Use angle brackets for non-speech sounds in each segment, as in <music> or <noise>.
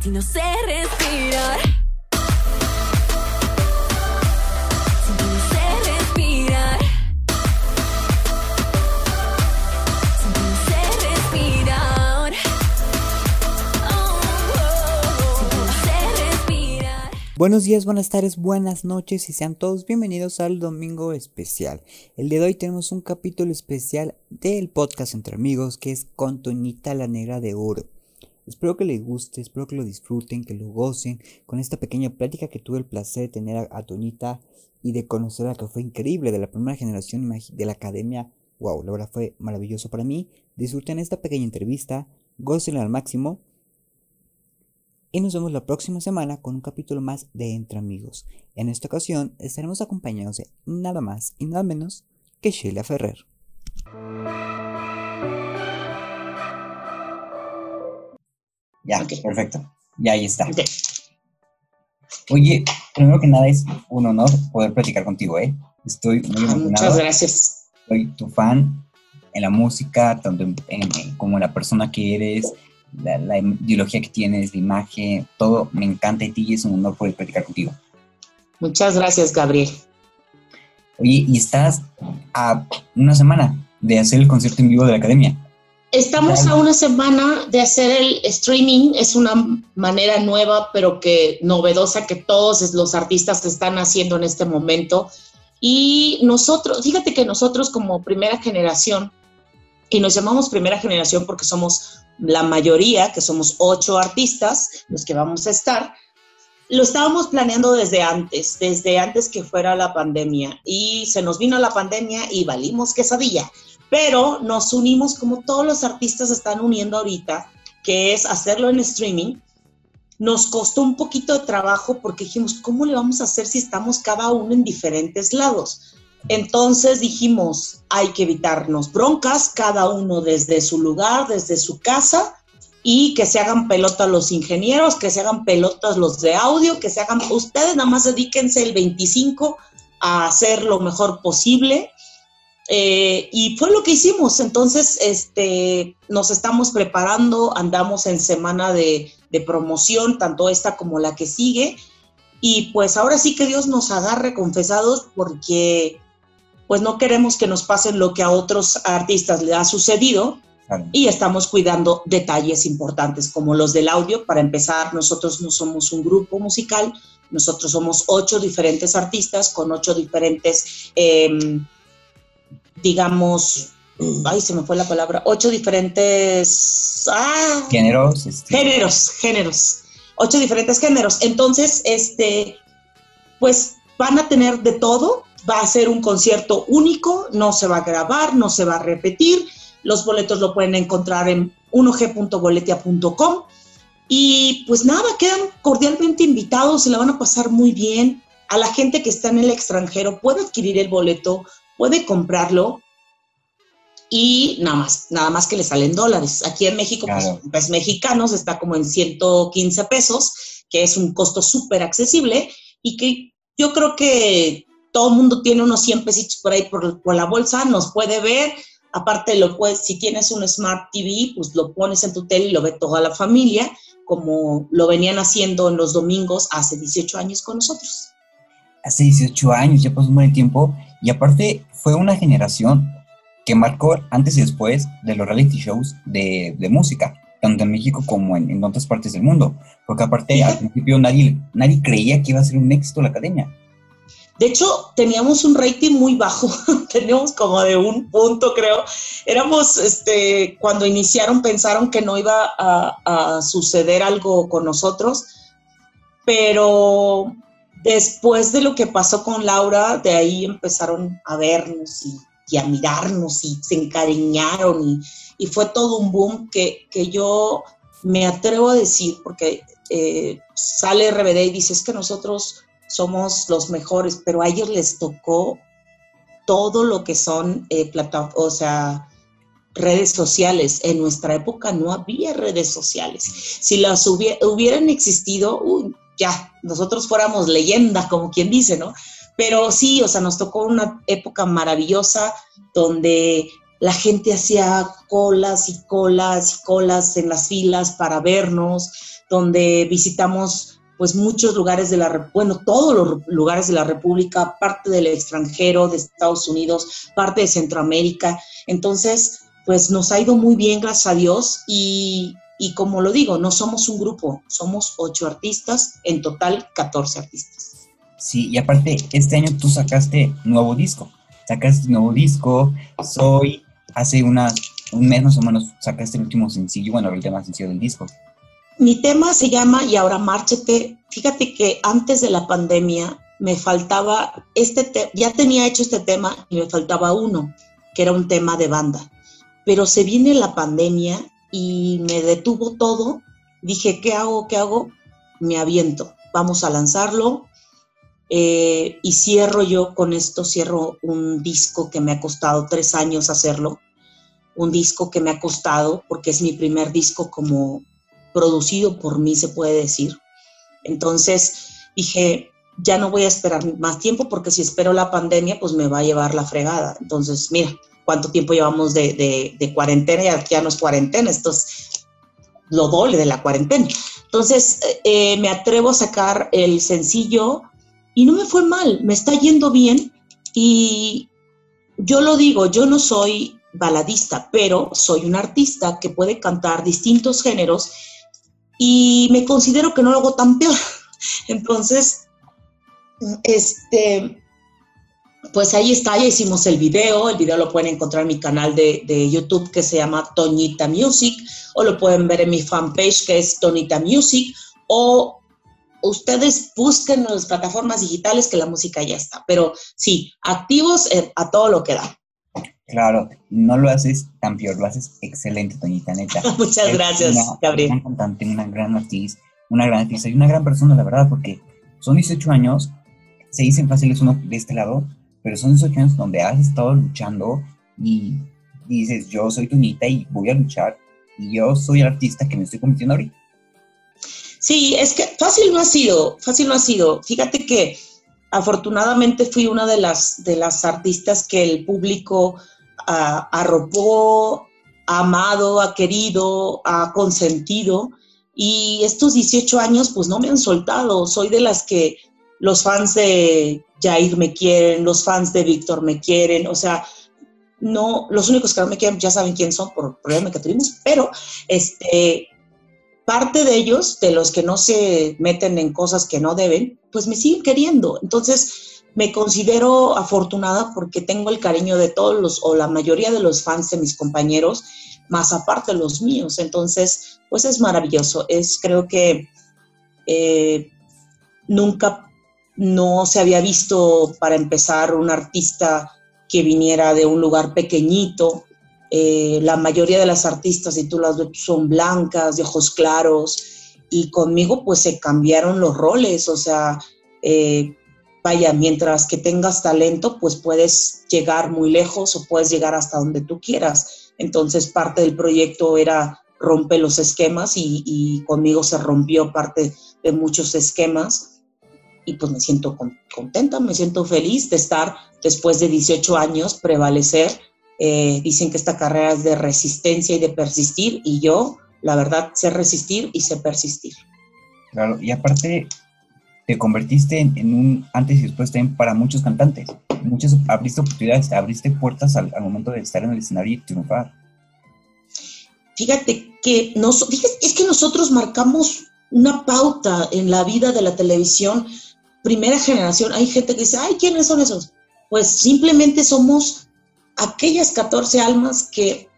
Sin respirar. Respirar. Respirar. Respirar. Buenos días, buenas tardes, buenas noches y sean todos bienvenidos al Domingo Especial. El día de hoy tenemos un capítulo especial del podcast Entre Amigos que es con Toñita la Negra de Oro. Espero que les guste, espero que lo disfruten, que lo gocen con esta pequeña plática que tuve el placer de tener a, a y de conocerla que fue increíble de la primera generación de la academia. Wow, la verdad fue maravilloso para mí. Disfruten esta pequeña entrevista, gócenla al máximo y nos vemos la próxima semana con un capítulo más de Entre Amigos. En esta ocasión estaremos acompañados de nada más y nada menos que Sheila Ferrer. Ya, Ok. perfecto. Ya ahí está. Oye, primero que nada es un honor poder platicar contigo, ¿eh? Estoy muy Ah, emocionado. muchas gracias. Soy tu fan en la música, tanto en- como en la persona que eres, la, la ideología que tienes, la imagen, todo me encanta de ti y es un honor poder platicar contigo. Muchas gracias, Gabriel. Oye, y estás a una semana de hacer el concierto en vivo de la academia. Estamos a una semana de hacer el streaming. Es una manera nueva, pero que novedosa que todos los artistas están haciendo en este momento. Y nosotros, fíjate que nosotros como primera generación, y nos llamamos primera generación porque somos la mayoría, que somos ocho artistas, los que vamos a estar, lo estábamos planeando desde antes, desde antes que fuera la pandemia. Y se nos vino la pandemia y valimos quesadilla pero nos unimos como todos los artistas están uniendo ahorita, que es hacerlo en streaming. Nos costó un poquito de trabajo porque dijimos, ¿cómo le vamos a hacer si estamos cada uno en diferentes lados? Entonces dijimos, hay que evitarnos broncas, cada uno desde su lugar, desde su casa, y que se hagan pelotas los ingenieros, que se hagan pelotas los de audio, que se hagan, ustedes nada más dedíquense el 25 a hacer lo mejor posible eh, y fue lo que hicimos. Entonces, este, nos estamos preparando, andamos en semana de, de promoción, tanto esta como la que sigue. Y pues ahora sí que Dios nos agarre confesados porque pues no queremos que nos pasen lo que a otros artistas le ha sucedido Claro. y estamos cuidando detalles importantes como los del audio. Para empezar, nosotros no somos un grupo musical, nosotros somos ocho diferentes artistas con ocho diferentes, eh, digamos, ay, se me fue la palabra, ocho diferentes ah, Géneros, este, géneros, géneros, ocho diferentes géneros. Entonces, este, pues van a tener de todo, va a ser un concierto único, no se va a grabar, no se va a repetir. Los boletos lo pueden encontrar en 1g.boletia.com. Y pues nada, quedan cordialmente invitados, se la van a pasar muy bien. A la gente que está en el extranjero puede adquirir el boleto, puede comprarlo y nada más, nada más que le salen dólares. Aquí en México, pues, pues, mexicanos está como en 115 pesos, que es un costo súper accesible y que yo creo que todo el mundo tiene unos 100 pesitos por ahí por, por la bolsa, nos puede ver. Aparte, lo puedes, si tienes un Smart TV, pues lo pones en tu tele y lo ve toda la familia, como lo venían haciendo en los domingos hace 18 años con nosotros. Hace 18 años, ya pasó un buen tiempo. Y aparte, fue una generación que marcó antes y después de los reality shows de, de música, tanto en México como en, en otras partes del mundo. Porque aparte, al principio nadie, nadie creía que iba a ser un éxito la academia. De hecho, teníamos un rating muy bajo, <laughs> teníamos como de un punto, creo. Éramos, este, cuando iniciaron pensaron que no iba a, a suceder algo con nosotros, pero después de lo que pasó con Laura, de ahí empezaron a vernos y, a mirarnos y se encariñaron y, fue todo un boom que, que yo me atrevo a decir, porque eh, sale RBD y dice, es que nosotros somos los mejores, pero a ellos les tocó todo lo que son eh, o sea, redes sociales. En nuestra época no había redes sociales. Si las hubiera, hubieran existido, uy, ya, nosotros fuéramos leyenda, como quien dice, ¿no? Pero sí, o sea, nos tocó una época maravillosa donde la gente hacía colas y colas y colas en las filas para vernos, donde visitamos pues muchos lugares de la, bueno, todos los lugares de la República, parte del extranjero, de Estados Unidos, parte de Centroamérica. Entonces, pues nos ha ido muy bien, gracias a Dios, y, y como lo digo, no somos un grupo, somos ocho artistas, en total 14 artistas. Sí, y aparte, este año tú sacaste nuevo disco, sacaste nuevo disco, Soy, hace un mes más o menos sacaste el último sencillo, bueno, el tema sencillo del disco. Mi tema se llama Y ahora márchete. Fíjate que antes de la pandemia me faltaba este tema, ya tenía hecho este tema y me faltaba uno, que era un tema de banda. Pero se viene la pandemia y me detuvo todo. Dije, ¿qué hago? ¿Qué hago? Me aviento. Vamos a lanzarlo. Eh, y cierro yo con esto, cierro un disco que me ha costado tres años hacerlo. Un disco que me ha costado, porque es mi primer disco como producido por mí, se puede decir. Entonces dije, ya no voy a esperar más tiempo porque si espero la pandemia, pues me va a llevar la fregada. Entonces, mira, cuánto tiempo llevamos de, cuarentena, ya, ya, no es cuarentena, esto es lo doble de la cuarentena. Entonces, eh, me atrevo a sacar el sencillo y no me fue mal, me está yendo bien y yo lo digo, yo no soy baladista, pero soy un artista que puede cantar distintos géneros y me considero que no lo hago tan peor. <laughs> Entonces, este, pues ahí está, ya hicimos el video, el video lo pueden encontrar en mi canal de, de, YouTube que se llama Toñita Music, o lo pueden ver en mi fanpage que es Tonita Music, o ustedes busquen en las plataformas digitales que la música ya está, pero sí, activos a todo lo que da. Claro, no lo haces tan peor, lo haces excelente, Toñita, neta. <laughs> Muchas gracias, Gabriel. Una cantante, una gran artista, una gran artista y una gran persona, la verdad, porque son 18 años, se dicen fáciles uno de este lado, pero son 18 años donde has estado luchando y dices, yo soy Toñita y voy a luchar y yo soy el artista que me estoy convirtiendo ahorita. Sí, es que fácil no ha sido, fácil no ha sido. Fíjate que afortunadamente fui una de las, de las artistas que el público uh, arropó, ha amado, ha querido, ha consentido. Y estos 18 años pues no me han soltado. Soy de las que los fans de Jair me quieren, los fans de Víctor me quieren, o sea, no, los únicos que no me quieren ya saben quién son por el problema que tuvimos, pero este, parte de ellos, de los que no se meten en cosas que no deben, pues me siguen queriendo. Entonces, me considero afortunada porque tengo el cariño de todos los, o la mayoría de los fans de mis compañeros, más aparte los míos. Entonces, pues es maravilloso. Es, creo que eh, nunca no se había visto, para empezar, un artista que viniera de un lugar pequeñito, eh, la mayoría de las artistas, si tú las ves, son blancas, de ojos claros, y conmigo pues se cambiaron los roles, o sea, eh, vaya, mientras que tengas talento, pues puedes llegar muy lejos o puedes llegar hasta donde tú quieras. Entonces parte del proyecto era romper los esquemas y, y conmigo se rompió parte de muchos esquemas y pues me siento contenta, me siento feliz de estar después de 18 años, prevalecer eh, dicen que esta carrera es de resistencia y de persistir y yo, la verdad, sé resistir y sé persistir. Claro, y aparte te convertiste en, un antes y después también para muchos cantantes. Muchas abriste oportunidades, abriste puertas al, momento de estar en el escenario y triunfar. Fíjate que nos, fíjate, es que nosotros marcamos una pauta en la vida de la televisión. Primera generación, hay gente que dice, ay, ¿quiénes son esos? Pues simplemente somos aquellas 14 almas que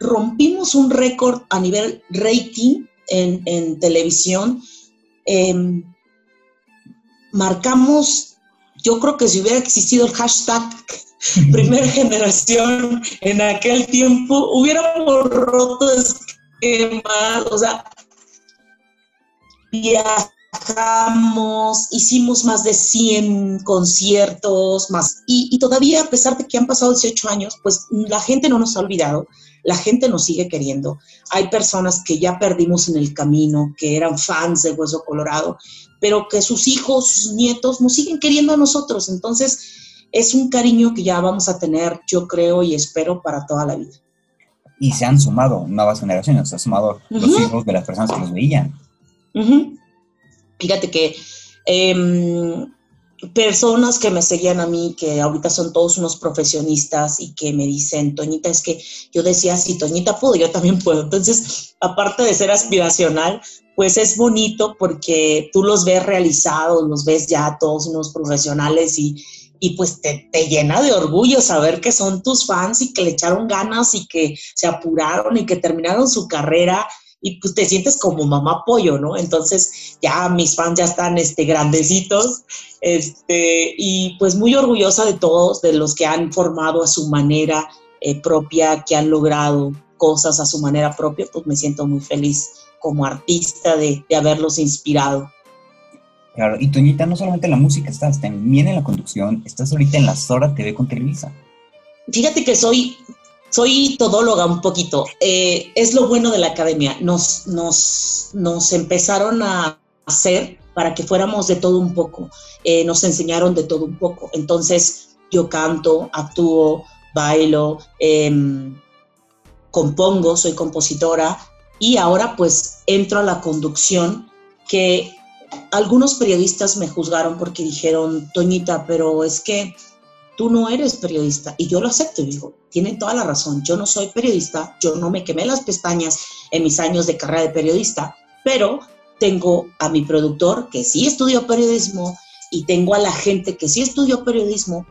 rompimos un récord a nivel rating en, televisión, em, marcamos, yo creo que si hubiera existido el hashtag <laughs> primera generación en aquel tiempo, hubiéramos roto esquemas, o sea, viajamos, hicimos más de 100 conciertos, más. Y, todavía, a pesar de que han pasado 18 años, pues la gente no nos ha olvidado, la gente nos sigue queriendo. Hay personas que ya perdimos en el camino, que eran fans de Hueso Colorado, pero que sus hijos, sus nietos nos siguen queriendo a nosotros. Entonces, es un cariño que ya vamos a tener, yo creo y espero, para toda la vida. Y se han sumado nuevas generaciones, se han sumado los Ujú. hijos de las personas que los veían. Ujú. Fíjate que em, personas que me seguían a mí, que ahorita son todos unos profesionistas y que me dicen, Toñita, es que yo decía, si Toñita pudo, yo también puedo. Entonces, aparte de ser aspiracional, pues es bonito porque tú los ves realizados, los ves ya todos unos profesionales y, y pues te, te llena de orgullo saber que son tus fans y que le echaron ganas y que se apuraron y que terminaron su carrera y pues te sientes como mamá pollo, ¿no? Entonces ya mis fans ya están este, grandecitos este, y pues muy orgullosa de todos, de los que han formado a su manera eh, propia, que han logrado cosas a su manera propia, pues me siento muy feliz como artista de, de haberlos inspirado. Claro, y Toñita, no solamente en la música estás, también en la conducción, estás ahorita en la Zora TV con Televisa. Fíjate que soy, soy todóloga un poquito. Eh, es lo bueno de la academia. Nos, nos, nos empezaron a hacer para que fuéramos de todo un poco. Eh, nos enseñaron de todo un poco. Entonces yo canto, actúo, bailo, em, compongo, soy compositora y ahora pues entro a la conducción que algunos periodistas me juzgaron porque dijeron, Toñita, pero es que tú no eres periodista. Y yo lo acepto y digo, tienen toda la razón, yo no soy periodista, yo no me quemé las pestañas en mis años de carrera de periodista, pero tengo a mi productor que sí estudió periodismo y tengo a la gente que sí estudió periodismo,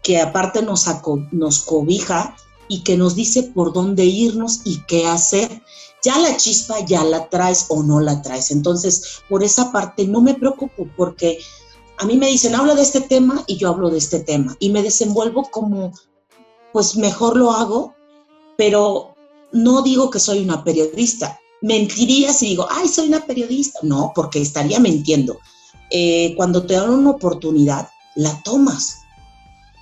que aparte nos, nos cobija y que nos dice por dónde irnos y qué hacer. Ya la chispa ya la traes o no la traes. Entonces, por esa parte no me preocupo porque a mí me dicen, habla de este tema y yo hablo de este tema y me desenvuelvo como, pues mejor lo hago, pero no digo que soy una periodista. Mentiría si digo, ay, soy una periodista. No, porque estaría mintiendo. Eh, cuando te dan una oportunidad, la tomas.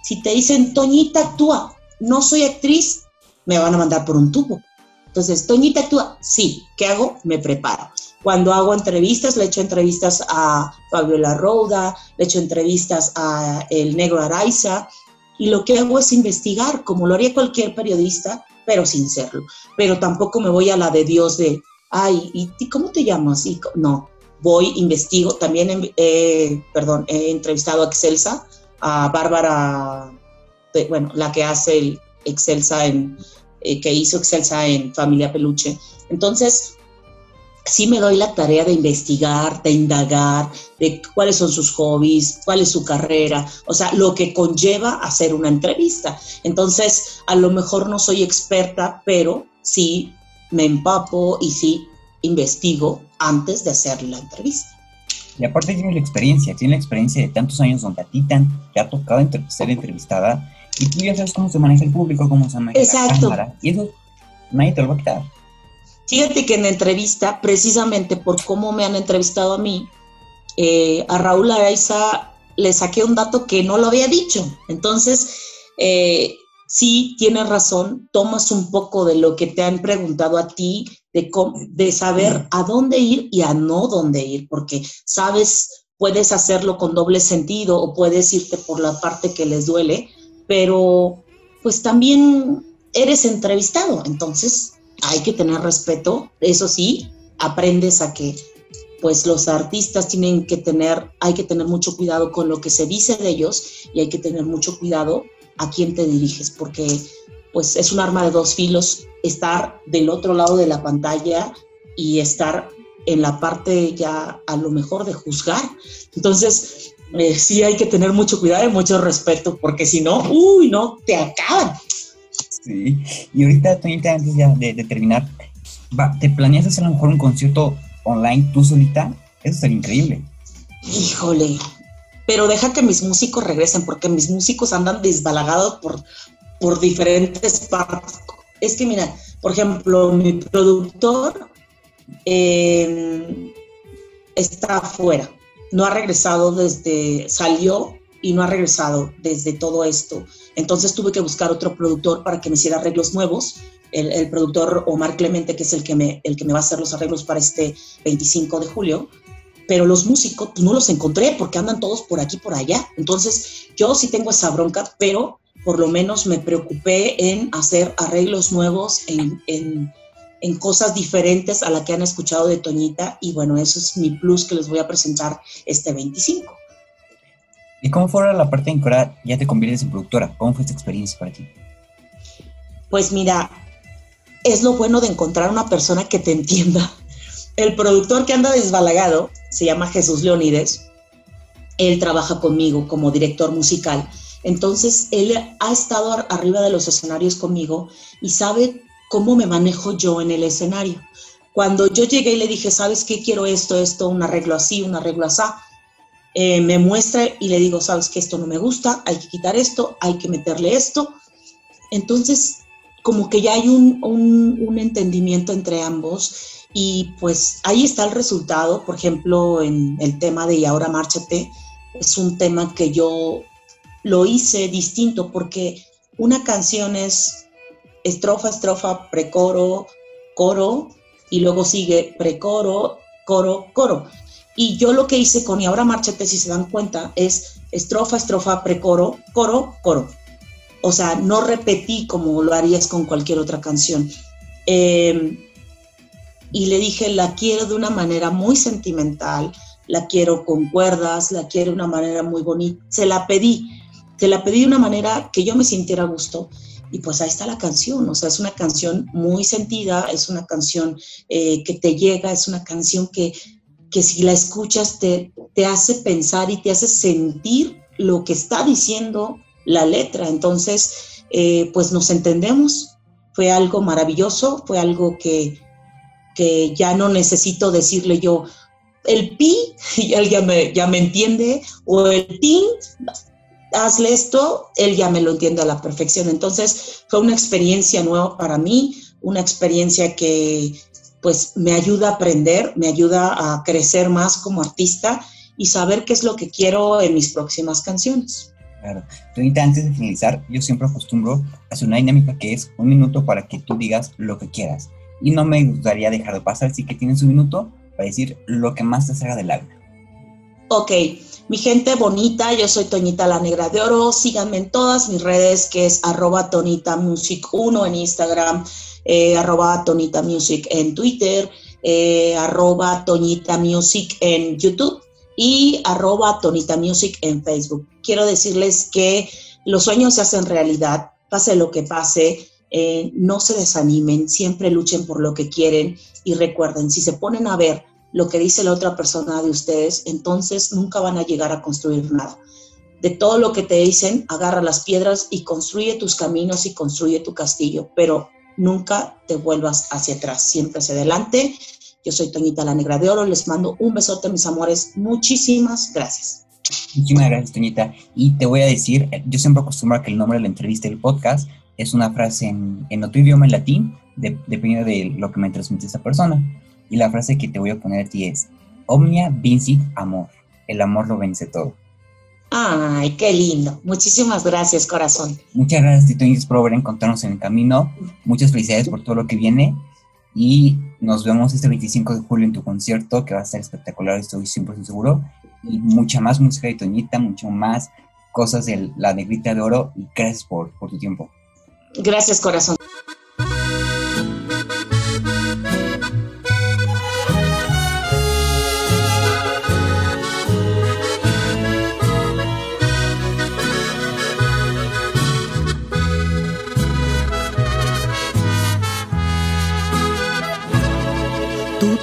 Si te dicen, Toñita, actúa, no soy actriz, me van a mandar por un tubo. Entonces, Toñita, actúa, sí, ¿qué hago? Me preparo. Cuando hago entrevistas, le echo entrevistas a Fabiola Rouda, le echo entrevistas a El Negro Araiza, y lo que hago es investigar, como lo haría cualquier periodista, pero sin serlo. Pero tampoco me voy a la de Dios de, ay, ¿y cómo te llamas? Y, no, voy, investigo. También, eh, perdón, he entrevistado a Excelsa, a Bárbara, bueno, la que hace el Excelsa en, eh, que hizo Excelsa en Familia Peluche. Entonces, sí me doy la tarea de investigar, de indagar, de cuáles son sus hobbies, cuál es su carrera, o sea, lo que conlleva hacer una entrevista. Entonces, a lo mejor no soy experta, pero sí me empapo y sí investigo antes de hacer la entrevista. Y aparte tienes la experiencia, tienes la experiencia de tantos años donde a ti te, ha tocado ser entrevistada y tú ya sabes cómo se maneja el público, cómo se maneja Exacto. la cámara. Y eso nadie te lo va a quitar. Fíjate que en la entrevista, precisamente por cómo me han entrevistado a mí, eh, a Raúl Araiza le saqué un dato que no lo había dicho. Entonces, eh, sí, tienes razón, tomas un poco de lo que te han preguntado a ti, de, cómo- de saber a dónde ir y a no dónde ir, porque sabes, puedes hacerlo con doble sentido o puedes irte por la parte que les duele, pero pues también eres entrevistado, entonces hay que tener respeto, eso sí, aprendes a que pues los artistas tienen que tener, hay que tener mucho cuidado con lo que se dice de ellos y hay que tener mucho cuidado a quién te diriges, porque pues es un arma de dos filos estar del otro lado de la pantalla y estar en la parte ya a lo mejor de juzgar. Entonces, eh, sí hay que tener mucho cuidado y mucho respeto, porque si no, uy, no, te acaban. Sí. Y ahorita, Toñita, antes ya de, terminar, ¿te planeas hacer a lo mejor un concierto online tú solita? Eso sería increíble. Híjole, pero deja que mis músicos regresen, porque mis músicos andan desbalagados por, por diferentes partes. Es que mira, por ejemplo, mi productor eh, está afuera, no ha regresado desde, salió y no ha regresado desde todo esto. Entonces tuve que buscar otro productor para que me hiciera arreglos nuevos. El, el productor Omar Clemente, que es el que, me, el que me va a hacer los arreglos para este 25 de julio pero los músicos pues, no los encontré porque andan todos por aquí, por allá. Entonces, yo sí tengo esa bronca, pero por lo menos me preocupé en hacer arreglos nuevos, en, en, en cosas diferentes a la que han escuchado de Toñita. Y bueno, eso es mi plus que les voy a presentar este 25. ¿Y cómo fue la parte de Incora? Ya te conviertes en productora. ¿Cómo fue esta experiencia para ti? Pues mira, es lo bueno de encontrar una persona que te entienda. El productor que anda desbalagado se llama Jesús Leonides. Él trabaja conmigo como director musical. Entonces, él ha estado arriba de los escenarios conmigo y sabe cómo me manejo yo en el escenario. Cuando yo llegué y le dije, ¿sabes qué? Quiero esto, esto, un arreglo así, un arreglo así. Eh, me muestra y le digo, ¿sabes qué? Esto no me gusta, hay que quitar esto, hay que meterle esto. Entonces, como que ya hay un, un, entendimiento entre ambos y pues ahí está el resultado. Por ejemplo, en el tema de Y ahora márchate, es un tema que yo lo hice distinto porque una canción es estrofa, estrofa, precoro, coro y luego sigue precoro, coro, coro. Y yo lo que hice con Y ahora márchate, si se dan cuenta, es estrofa, estrofa, precoro, coro, coro o sea, no repetí como lo harías con cualquier otra canción. Em, y le dije, la quiero de una manera muy sentimental, la quiero con cuerdas, la quiero de una manera muy bonita. Se la pedí, se la pedí de una manera que yo me sintiera a gusto. Y pues ahí está la canción, o sea, es una canción muy sentida, es una canción eh, que te llega, es una canción que, que si la escuchas te, te hace pensar y te hace sentir lo que está diciendo la letra. Entonces, eh, pues nos entendemos. Fue algo maravilloso, fue algo que, que ya no necesito decirle yo el pi, <laughs> y él ya me, ya me entiende, o el tin, hazle esto, él ya me lo entiende a la perfección. Entonces, fue una experiencia nueva para mí, una experiencia que pues me ayuda a aprender, me ayuda a crecer más como artista y saber qué es lo que quiero en mis próximas canciones. Claro. Ahorita antes de finalizar, yo siempre acostumbro hacer una dinámica que es un minuto para que tú digas lo que quieras. Y no me gustaría dejar de pasar, así que tienes un minuto para decir lo que más te salga del alma. Ok, mi gente bonita, yo soy Toñita la Negra de Oro. Síganme en todas mis redes, que es arroba Tonita Music 1 en Instagram, eh, arroba Tonita Music en Twitter, eh, arroba Toñita Music en YouTube y arroba Tonita Music en Facebook. Quiero decirles que los sueños se hacen realidad, pase lo que pase, eh, no se desanimen, siempre luchen por lo que quieren y recuerden, si se ponen a ver lo que dice la otra persona de ustedes, entonces nunca van a llegar a construir nada. De todo lo que te dicen, agarra las piedras y construye tus caminos y construye tu castillo, pero nunca te vuelvas hacia atrás, siempre hacia adelante yo soy Toñita la Negra de Oro, les mando un besote, mis amores. Muchísimas gracias. Muchísimas gracias, Toñita. Y te voy a decir, yo siempre acostumbro a que el nombre de la entrevista del podcast es una frase en, otro idioma, en latín, dependiendo de lo que me transmite esta persona. Y la frase que te voy a poner a ti es, Omnia vincit amor. El amor lo vence todo. Ay, qué lindo. Muchísimas gracias, corazón. Muchas gracias, Tito por haber encontrarnos en el camino. Muchas felicidades por todo lo que viene. Y nos vemos este 25 de julio en tu concierto, que va a estar espectacular, estoy 100% seguro. Y mucha más música de Toñita, mucho más cosas de la negrita de oro. Y gracias por, por tu tiempo. Gracias, corazón.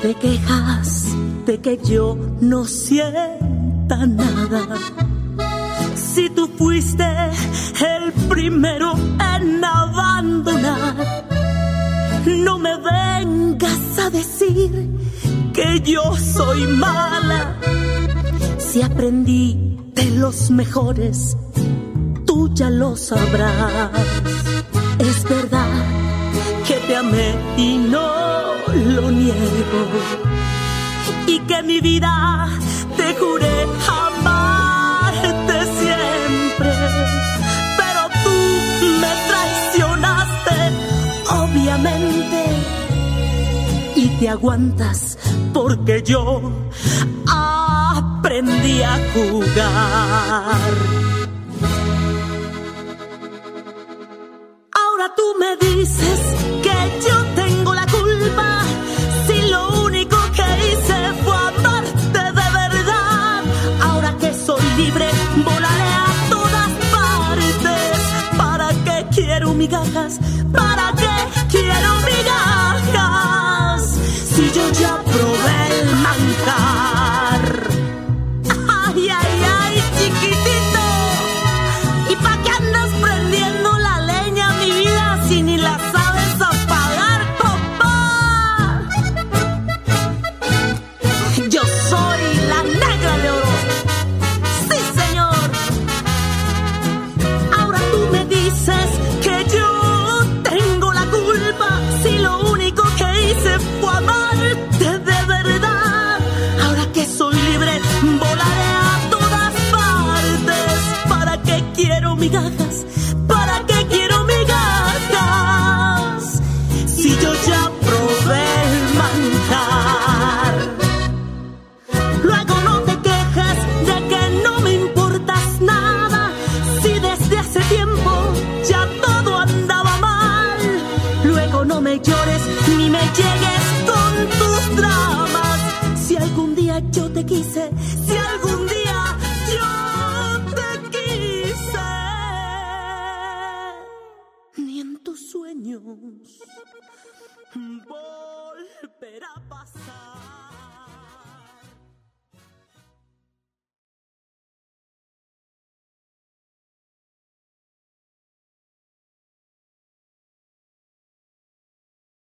Te quejas de que yo no sienta nada. Si tú fuiste el primero en abandonar, no me vengas a decir que yo soy mala. Si aprendí de los mejores, tú ya lo sabrás. Es verdad que te amé y no lo niego. Y que mi vida te juré amarte siempre, pero tú me traicionaste, obviamente, y te aguantas porque yo aprendí a jugar. Ahora tú me dices que yo tengo